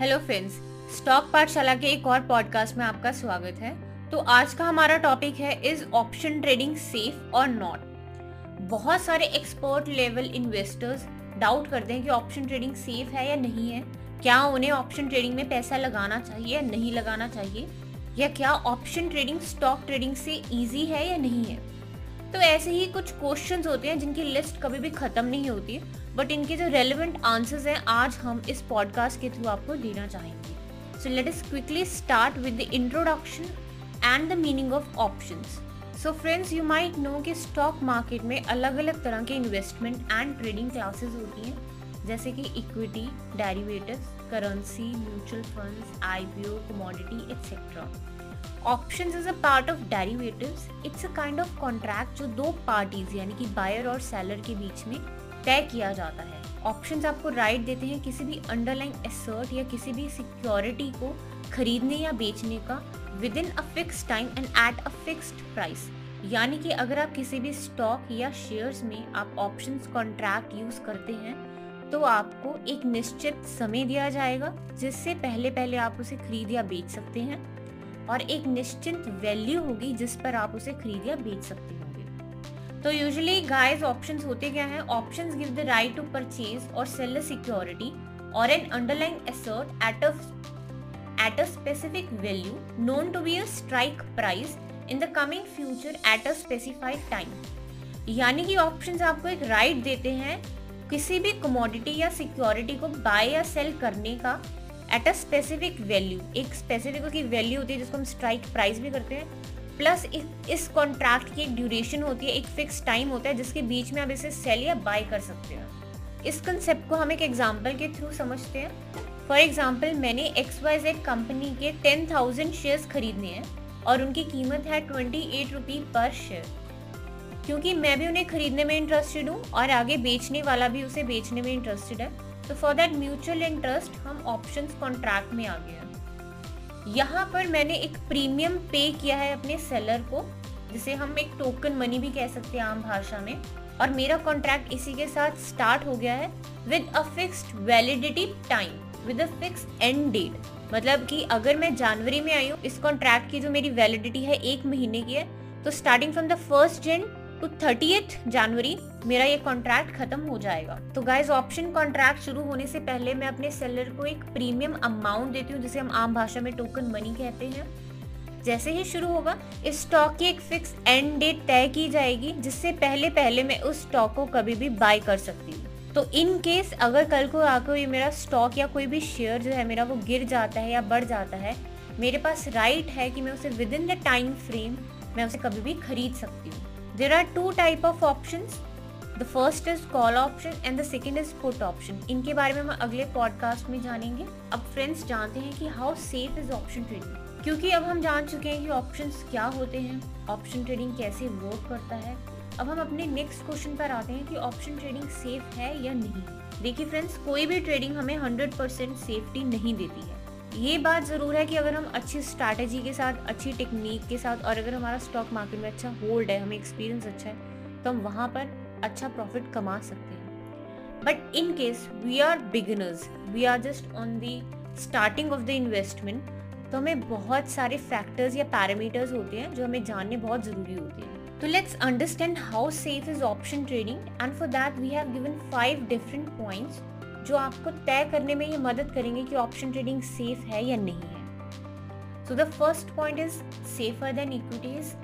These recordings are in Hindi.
हेलो फ्रेंड्स स्टॉक पाठशाला के एक और पॉडकास्ट में आपका स्वागत है। तो आज का हमारा टॉपिक है इज़ ऑप्शन ट्रेडिंग सेफ़ और नॉट बहुत सारे एक्सपर्ट लेवल इन्वेस्टर्स डाउट करते हैं कि ऑप्शन ट्रेडिंग सेफ़ है या नहीं है। क्या उन्हें ऑप्शन ट्रेडिंग में पैसा लगाना चाहिए या नहीं लगाना चाहिए? या क्या ऑप्शन ट्रेडिंग स्टॉक ट्रेडिंग से ईजी है या नहीं है? तो ऐसे ही कुछ क्वेश्चंस होते हैं जिनकी लिस्ट कभी भी खत्म नहीं होती बट इनके जो रेलिवेंट आंसर्स हैं, आज हम इस पॉडकास्ट के थ्रू आपको देना चाहेंगे। So let us quickly start with the introduction and the meaning of options so friends you might know कि स्टॉक मार्केट में अलग अलग तरह के इन्वेस्टमेंट एंड ट्रेडिंग क्लासेस होती हैं, जैसे कि equity derivatives currency mutual funds IPO commodity etcetera options is a part of derivatives it's a kind of contract जो दो पार्टीज़ यानी कि बायर और सेलर के बीच में तय किया जाता है। ऑप्शंस आपको राइट देते हैं किसी भी अंडरलाइन एसर्ट या किसी भी सिक्योरिटी को खरीदने या बेचने का within a fix time and at a fixed price यानी कि अगर आप किसी भी स्टॉक या शेयर्स में आप ऑप्शंस कॉन्ट्रैक्ट यूज़ करते हैं तो आपको एक निश्चित समय दिया जाएगा जिससे पहले पहले आप उसे खरीद या बेच सकते हैं। और एक निश्चित वैल्यू होगी जिस पर आप उसे खरीद या बेच सकते होंगे। तो यूजुअली गाइस ऑप्शंस होते क्या है? Options give the right to purchase और सेल सिक्योरिटी और an underline asset at a at a specific value known to be a strike price in the coming future at a specified time यानी कि ऑप्शंस आपको एक राइट right देते हैं किसी भी कमोडिटी या सिक्योरिटी को बाय या सेल करने का एट अ स्पेसिफिक वैल्यू एक स्पेसिफिक की वैल्यू होती है जिसको हम स्ट्राइक प्राइस भी करते हैं प्लस इस कॉन्ट्रैक्ट की एक ड्यूरेशन होती है, एक फिक्स टाइम होता है, जिसके बीच में आप इसे सेल या बाय कर सकते हैं। इस कंसेप्ट को हम एक एग्ज़ाम्पल के थ्रू समझते हैं। फॉर एग्ज़ाम्पल मैंने एक्स वाई जेड कंपनी के टेन थाउज़ेंड शेयर्स खरीदने हैं और उनकी कीमत है twenty eight rupee per share क्योंकि मैं भी उन्हें खरीदने में इंटरेस्टेड हूँ और आगे बेचने वाला भी उसे बेचने में इंटरेस्टेड है। तो फॉर दैट म्यूचुअल इंटरेस्ट हम ऑप्शंस कॉन्ट्रैक्ट में आ गए यहाँ पर मैंने एक प्रीमियम पे किया है अपने सेलर को, जिसे हम एक टोकन मनी भी कह सकते हैं आम भाषा में। और मेरा कॉन्ट्रैक्ट इसी के साथ स्टार्ट हो गया है with a fixed validity time with a fix end date मतलब कि अगर मैं जनवरी में आई हूँ, इस कॉन्ट्रैक्ट की जो मेरी वैलिडिटी है एक महीने की है तो starting from the first Jan to thirty January मेरा ये कॉन्ट्रैक्ट खत्म हो जाएगा। तो गाइज़ ऑप्शन कॉन्ट्रैक्ट शुरू होने से पहले मैं अपने सेलर को एक प्रीमियम अमाउंट देती हूँ, जिसे हम आम भाषा में टोकन मनी कहते हैं। जैसे ही शुरू होगा, इस स्टॉक की एक फिक्स एंड डेट तय की जाएगी, जिससे पहले पहले मैं उस स्टॉक को कभी भी बाय कर सकती हूँ। तो इन केस अगर कल को आकर ये मेरा स्टॉक या कोई भी शेयर जो है मेरा वो गिर जाता है या बढ़ जाता है, मेरे पास राइट है कि मैं उसे within the time frame मैं उसे कभी भी खरीद सकती हूँ। There are two type of options. The first is call option and the second is put option. इनके बारे में हम अगले पॉडकास्ट में जानेंगे। अब फ्रेंड्स जानते हैं कि how safe is option trading क्योंकि अब हम जान चुके हैं कि ऑप्शंस क्या होते हैं ऑप्शन ट्रेडिंग कैसे वर्क करता है। अब हम अपने नेक्स्ट क्वेश्चन पर आते हैं कि ऑप्शन ट्रेडिंग सेफ़ है या नहीं। देखिए फ्रेंड्स कोई भी ट्रेडिंग हमें 100% सेफ्टी नहीं देती है। ये बात ज़रूर है कि अगर हम अच्छी स्ट्रैटेजी के साथ, अच्छी टेक्निक के साथ और अगर हमारा स्टॉक मार्केट में अच्छा होल्ड है, हमें एक्सपीरियंस अच्छा है तो हम वहाँ पर अच्छा प्रॉफिट कमा सकते हैं। But in case we are beginners we are just on the starting of the investment तो हमें बहुत सारे फैक्टर्स या पैरामीटर्स होते हैं जो हमें जानने बहुत ज़रूरी होते हैं। तो let's understand how safe is option trading and for that we have given five different points जो आपको तय करने में ये मदद करेंगे कि ऑप्शन ट्रेडिंग सेफ़ है या नहीं है। So the first point is safer than equities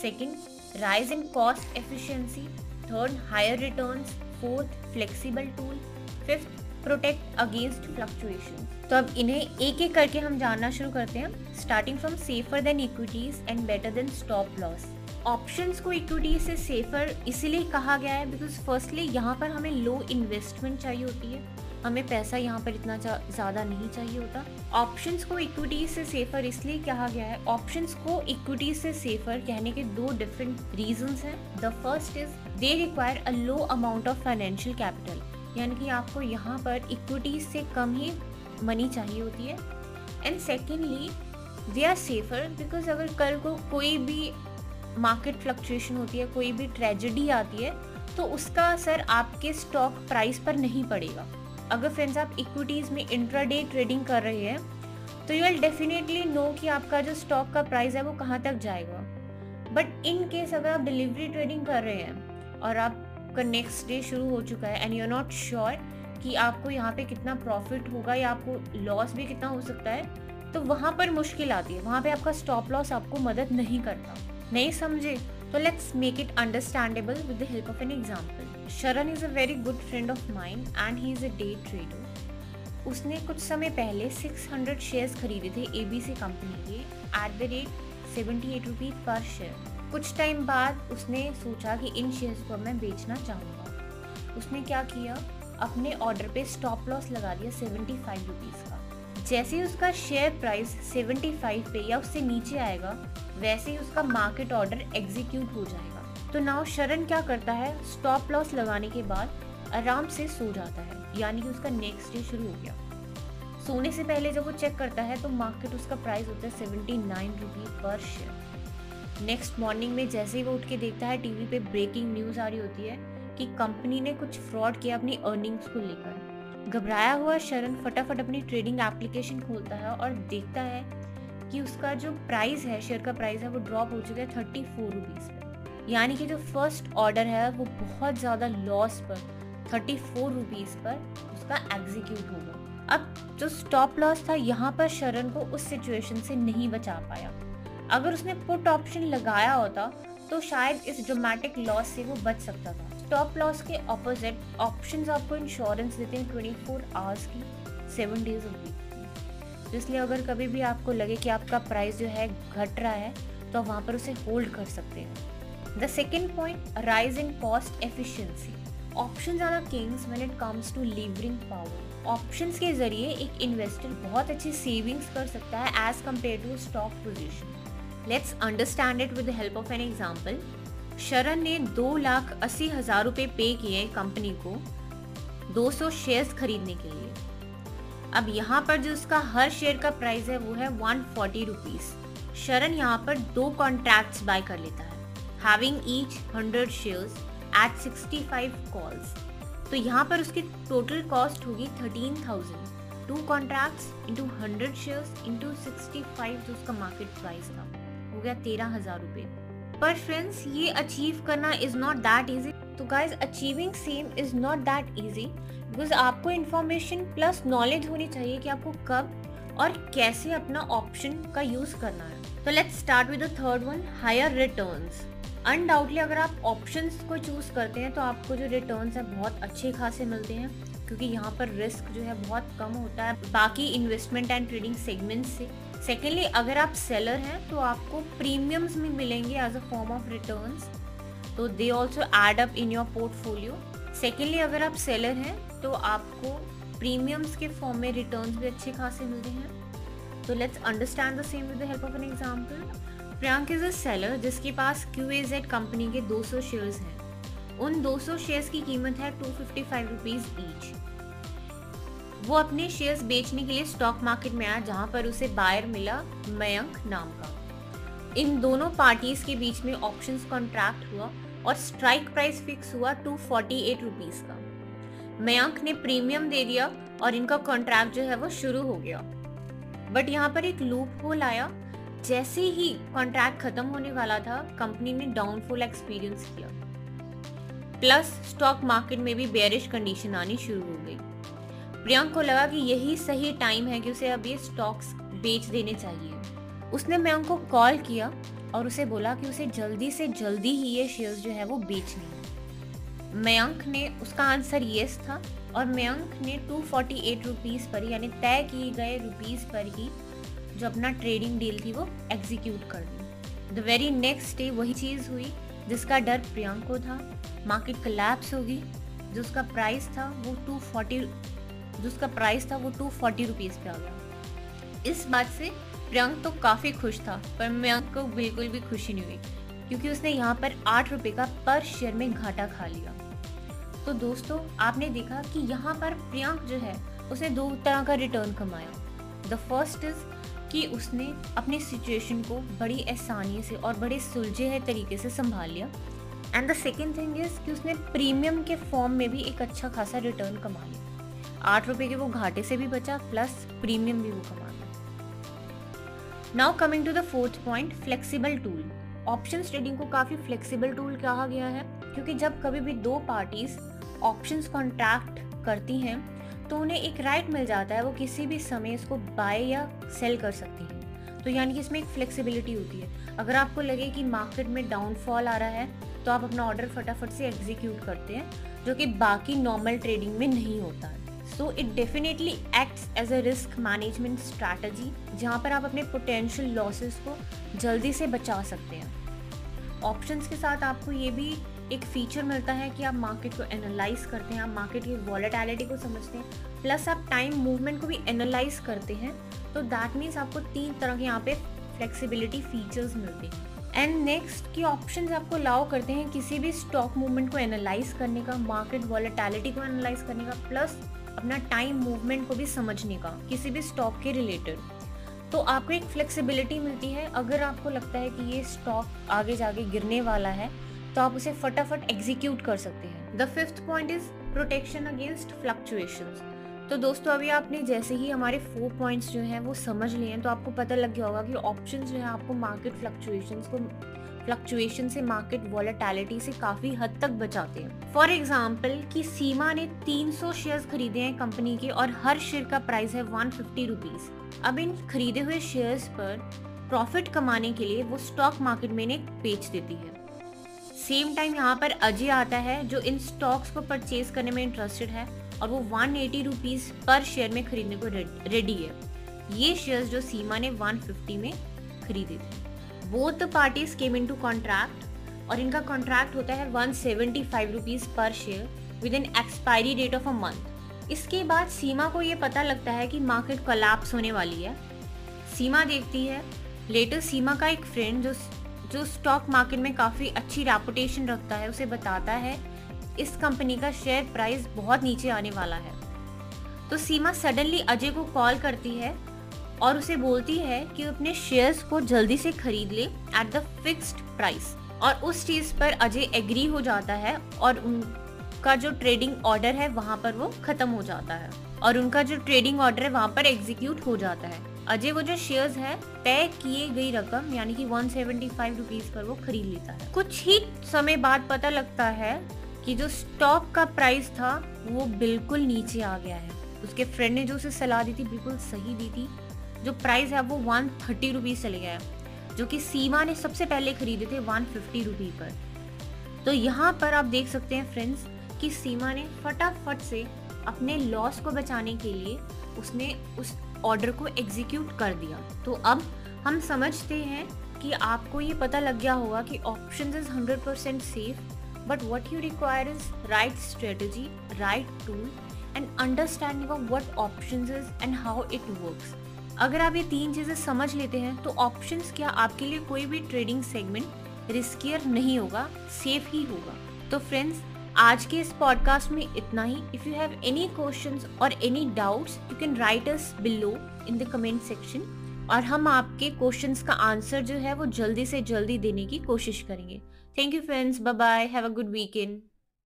second rise in cost efficiency third higher returns fourth flexible tool fifth protect against fluctuation तो अब इन्हें एक एक करके हम जानना शुरू करते हैं। Starting from safer than equities and better than stop loss options को इक्विटी से सेफर इसीलिए कहा गया है बिकॉज़ फर्स्टली यहाँ पर हमें लो इन्वेस्टमेंट चाहिए होती है। हमें पैसा यहाँ पर इतना ज़्यादा नहीं चाहिए होता। ऑप्शंस को इक्विटी से सेफर इसलिए कहा गया है। ऑप्शंस को इक्विटी से सेफर कहने के दो डिफरेंट रीजंस हैं। The first is they require a low amount of financial capital यानी कि आपको यहाँ पर इक्विटी से कम ही मनी चाहिए होती है। And secondly they are safer because अगर कल को कोई भी मार्केट फ्लक्चुएशन होती है, कोई भी ट्रेजिडी आती है तो उसका असर आपके स्टॉक प्राइस पर नहीं पड़ेगा। अगर फ्रेंड्स आप इक्विटीज़ में इंट्राडे ट्रेडिंग कर रहे हैं तो यू विल डेफिनेटली नो कि आपका जो स्टॉक का प्राइस है वो कहाँ तक जाएगा। बट इन केस अगर आप डिलीवरी ट्रेडिंग कर रहे हैं और आपका नेक्स्ट डे शुरू हो चुका है and you are not sure कि आपको यहाँ पे कितना प्रॉफिट होगा या आपको लॉस भी कितना हो सकता है तो वहाँ पर मुश्किल आती है। वहाँ पे आपका स्टॉप लॉस आपको मदद नहीं करता। नहीं समझे? तो let's make it understandable with the help of an example Sharan is a very good friend of mine and he is a day trader उसने कुछ समय पहले 600 शेयर्स खरीदे थे एबीसी कंपनी के at the rate seventy eight rupees per share कुछ टाइम बाद उसने सोचा कि इन शेयर्स को मैं बेचना चाहूँगा। उसने क्या किया? अपने ऑर्डर पे स्टॉप लॉस लगा दिया सेवेंटी फाइव रुपीज़ का। जैसे ही उसका शेयर प्राइस सेवेंटी फाइव पे या उससे नीचे आएगा, वैसे ही उसका मार्केट ऑर्डर एग्जीक्यूट हो जाएगा। तो नाउ शरण क्या करता है? स्टॉप लॉस लगाने के बाद आराम से सो जाता है। यानी कि उसका नेक्स्ट डे शुरू हो गया। सोने से पहले जब वो चेक करता है तो मार्केट उसका प्राइस होता है seventy nine rupee per share next morning में जैसे ही वो उठ के देखता है टीवी पे ब्रेकिंग न्यूज़ आ रही होती है कि कंपनी ने कुछ फ्रॉड किया अपनी अर्निंग्स को लेकर। घबराया हुआ शरण फटाफट अपनी ट्रेडिंग एप्लीकेशन खोलता है और देखता है कि उसका जो प्राइस है शेयर का प्राइस है, वो ड्रॉप हो चुका है थर्टी फोर रुपीज़ पर यानी कि जो फ़र्स्ट ऑर्डर है, वो बहुत ज़्यादा लॉस पर थर्टी फोर रुपीज़ पर उसका एग्जीक्यूट होगा। अब जो स्टॉप लॉस था, यहाँ पर शरण को उस सिचुएशन से नहीं बचा पाया। अगर उसने पुट ऑप्शन लगाया होता तो शायद इस ड्रामेटिक लॉस से वो बच सकता था। स्टॉप लॉस के ऑपोजिट ऑप्शंस आपको इंश्योरेंस देते हैं ट्वेंटी फोर आवर्स की सेवन डेज़ ऑफ़ वीक इसलिए अगर कभी भी आपको लगे कि आपका प्राइस जो है घट रहा है तो वहाँ पर उसे होल्ड कर सकते हैं। The second point rise in cost efficiency options are the kings when it comes to levering power options के ज़रिए एक इन्वेस्टर बहुत अच्छी सेविंग्स कर सकता है as compare to stock position let's understand it with help of an example Sharan ने दो लाख अस्सी हज़ार रुपए पे किए कंपनी को 200 शेयर्स खरीदने के लिए. अब यहाँ पर जो उसका हर शेयर का प्राइस है वो है वन फोर्टी रुपीज़ शरण यहाँ पर दो कॉन्ट्रैक्ट्स बाय कर लेता है। Having each hundred shares at sixty five calls तो यहाँ पर उसकी टोटल कॉस्ट होगी thirteen thousand two contracts into hundred shares into sixty five जो उसका मार्केट प्राइस था, हो गया तेरह हज़ार रुपये. पर फ्रेंड्स ये अचीव करना इज़ नॉट दैट इजी तो guys achieving same is not that easy because आपको इन्फॉर्मेशन प्लस नॉलेज होनी चाहिए कि आपको कब और कैसे अपना ऑप्शन का यूज़ करना है. तो let's start with the third one higher returns undoubtedly अगर आप ऑप्शंस को चूज़ करते हैं तो आपको जो रिटर्न्स है, बहुत अच्छे खासे मिलते हैं, क्योंकि यहाँ पर रिस्क जो है बहुत कम होता है। बाकी इन्वेस्टमेंट एंड ट्रेडिंग सेगमेंट से। सेकेंडली अगर आप सेलर हैं तो आपको प्रीमियम्स भी मिलेंगे as a form of return तो they also add up in your portfolio secondly अगर आप सेलर हैं तो आपको प्रीमियम्स के फॉर्म में रिटर्न भी अच्छे खासे मिलते हैं। तो let's understand the same with the help of an example Priyank is a seller जिसके पास क्यू ए जेड कंपनी के 200 शेयर्स हैं। उन 200 शेयर्स की कीमत है two fifty five rupees each वो अपने शेयर्स बेचने के लिए स्टॉक मार्केट में आया, जहाँ पर उसे बायर मिला मयंक नाम का। इन दोनों पार्टीज़ के बीच में ऑप्शंस कॉन्ट्रैक्ट हुआ और स्ट्राइक प्राइस फिक्स हुआ टू फोर्टी एट रुपीज़ का। मयंक ने प्रीमियम दे दिया और इनका कॉन्ट्रैक्ट जो है वो शुरू हो गया। बट यहाँ पर एक लूप होल आया जैसे ही कॉन्ट्रैक्ट खत्म होने वाला था कंपनी ने डाउनफॉल एक्सपीरियंस किया। प्लस स्टॉक मार्केट में भी बेरिश कंडीशन आनी शुरू हो गई। प्रियंक को लगा कि यही सही टाइम है कि उसे अब ये स्टॉक्स बेच देने चाहिए। उसने मयंक को कॉल किया और उसे बोला कि उसे जल्दी से जल्दी ही ये शेयर्स जो है वो बेचने हैं। मयंक ने उसका आंसर येस था और मयंक ने टू फोर्टी एट रुपीज़ पर यानी तय किए गए रुपीज़ पर ही जो अपना ट्रेडिंग डील थी वो एग्जीक्यूट कर दी। द वेरी नेक्स्ट डे वही चीज़ हुई जिसका डर प्रियंक को था। मार्केट कलेप्स होगी जो उसका प्राइस था वो टू फोर्टी जो उसका प्राइस था वो टू फोर्टी रुपीज़ पे आ गया। इस बात से प्रियंक तो काफ़ी खुश था, पर मयंक को बिल्कुल भी खुशी नहीं हुई, क्योंकि उसने यहाँ पर आठ रुपये का पर शेयर में घाटा खा लिया। तो दोस्तों, आपने देखा कि यहाँ पर प्रियंक जो है, उसने दो तरह का रिटर्न कमाया। द फ़र्स्ट इज़ कि उसने अपनी सिचुएशन को बड़ी आसानी से और बड़े सुलझे है तरीके से संभाल लिया। And the second thing is कि उसने प्रीमियम के फॉर्म में भी एक अच्छा खासा रिटर्न कमा लिया। आठ रुपए के वो घाटे से भी बचा प्लस प्रीमियम भी वो कमा गया now coming to the fourth point flexible tool option trading को काफ़ी फ्लेक्सिबल टूल कहा गया है, क्योंकि जब कभी भी दो पार्टीज़ ऑप्शंस कॉन्ट्रैक्ट करती हैं तो उन्हें एक राइट मिल जाता है, वो किसी भी समय इसको बाय या सेल कर सकती हैं। तो यानी कि इसमें एक फ्लेक्सिबिलिटी होती है। अगर आपको लगे कि मार्केट में डाउनफॉल आ रहा है तो आप अपना ऑर्डर फटाफट से एग्जीक्यूट करते हैं, जो कि बाकी नॉर्मल ट्रेडिंग में नहीं होता है। So it definitely acts as a risk management strategy जहाँ पर आप अपने पोटेंशियल लॉसेस को जल्दी से बचा सकते हैं। ऑप्शंस के साथ आपको ये भी एक फीचर मिलता है कि आप मार्केट को एनालाइज करते हैं, आप मार्केट की वॉलेटैलिटी को समझते हैं प्लस आप टाइम मूवमेंट को भी एनालाइज करते हैं तो दैट मीन्स आपको तीन तरह के यहाँ पे फ्लेक्सिबिलिटी फीचर्स मिलते हैं। एंड नेक्स्ट की ऑप्शंस आपको अलाउ करते हैं किसी भी स्टॉक मूवमेंट को एनालाइज करने का मार्केट वॉलेटैलिटी को एनालाइज करने का प्लस अपना टाइम मूवमेंट को भी समझने का, किसी भी स्टॉक के रिलेटेड तो आपको एक फ्लेक्सिबिलिटी मिलती है। अगर आपको लगता है कि ये स्टॉक आगे जाके गिरने वाला है तो आप उसे फटाफट एग्जीक्यूट कर सकते हैं। The fifth point is protection against fluctuations तो दोस्तों, अभी आपने जैसे ही हमारे फोर पॉइंट्स जो हैं वो समझ लिए हैं तो आपको पता लग गया होगा कि ऑप्शन जो है आपको मार्केट फ्लक्चुएशंस को फ्लक्चुएशन से मार्केट वॉलेटिलिटी से काफ़ी हद तक बचाते हैं। फॉर एग्ज़ाम्पल कि सीमा ने 300 शेयर्स खरीदे हैं कंपनी के और हर शेयर का प्राइस है वन फिफ्टी अब इन खरीदे हुए शेयर्स पर प्रॉफिट कमाने के लिए वो स्टॉक मार्केट में इन्हें बेच देती है। सेम टाइम यहाँ पर अजय आता है, जो इन स्टॉक्स को परचेज करने में इंटरेस्टेड है और वो one eighty rupees per share में खरीदने को रेडी है। ये शेयर्स जो सीमा ने 150 में खरीदे थे। Both parties came into contract और इनका कॉन्ट्रैक्ट होता है one seventy five rupees per share within expiry date of a month इसके बाद सीमा को ये पता लगता है कि मार्केट कोलैप्स होने वाली है। सीमा देखती है। लेटर सीमा का एक फ्रेंड जो जो स्टॉक मार्केट में काफ़ी अच्छी रेपुटेशन रखता है, उसे बताता है, इस कंपनी का शेयर प्राइस बहुत नीचे आने वाला है। तो सीमा सडनली अजय को कॉल करती है और उसे बोलती है कि अपने शेयर्स को जल्दी से खरीद ले एट द फिक्स्ड प्राइस और उस चीज़ पर अजय एग्री हो जाता है और उनका जो ट्रेडिंग ऑर्डर है, वहाँ पर वो खत्म हो जाता है। और उनका जो ट्रेडिंग ऑर्डर है, वहाँ पर एग्जीक्यूट हो जाता है। अजय, वो जो शेयर्स है, तय किए गई रकम, यानी कि 175 रुपीस पर वो खरीद लेता है। कुछ ही समय बाद पता लगता है कि जो स्टॉक का प्राइस था, वो बिल्कुल नीचे आ गया है। उसके फ्रेंड ने जो उसे सलाह दी थी, बिल्कुल सही दी थी। जो प्राइस है, वो वन थर्टी रुपीज़ चले गया जो कि सीमा ने सबसे पहले खरीदे थे वन फिफ्टी रुपी पर। तो यहाँ पर आप देख सकते हैं फ्रेंड्स कि सीमा ने फटाफट से अपने लॉस को बचाने के लिए उसने उस ऑर्डर को एग्जीक्यूट कर दिया। तो अब हम समझते हैं कि आपको ये पता लग गया होगा कि option is hundred percent safe but what you require is right strategy, right tool, and understanding of what options is and how it works अगर आप ये तीन चीज़ें समझ लेते हैं तो ऑप्शंस क्या आपके लिए कोई भी ट्रेडिंग सेगमेंट रिस्कियर नहीं होगा सेफ़ ही होगा। तो फ्रेंड्स आज के इस पॉडकास्ट में इतना ही। If you have any question और any doubts you can write us below in the comment section और हम आपके क्वेश्चंस का आंसर जो है, वो जल्दी से जल्दी देने की कोशिश करेंगे। Thank you friends bye bye have a good weekend.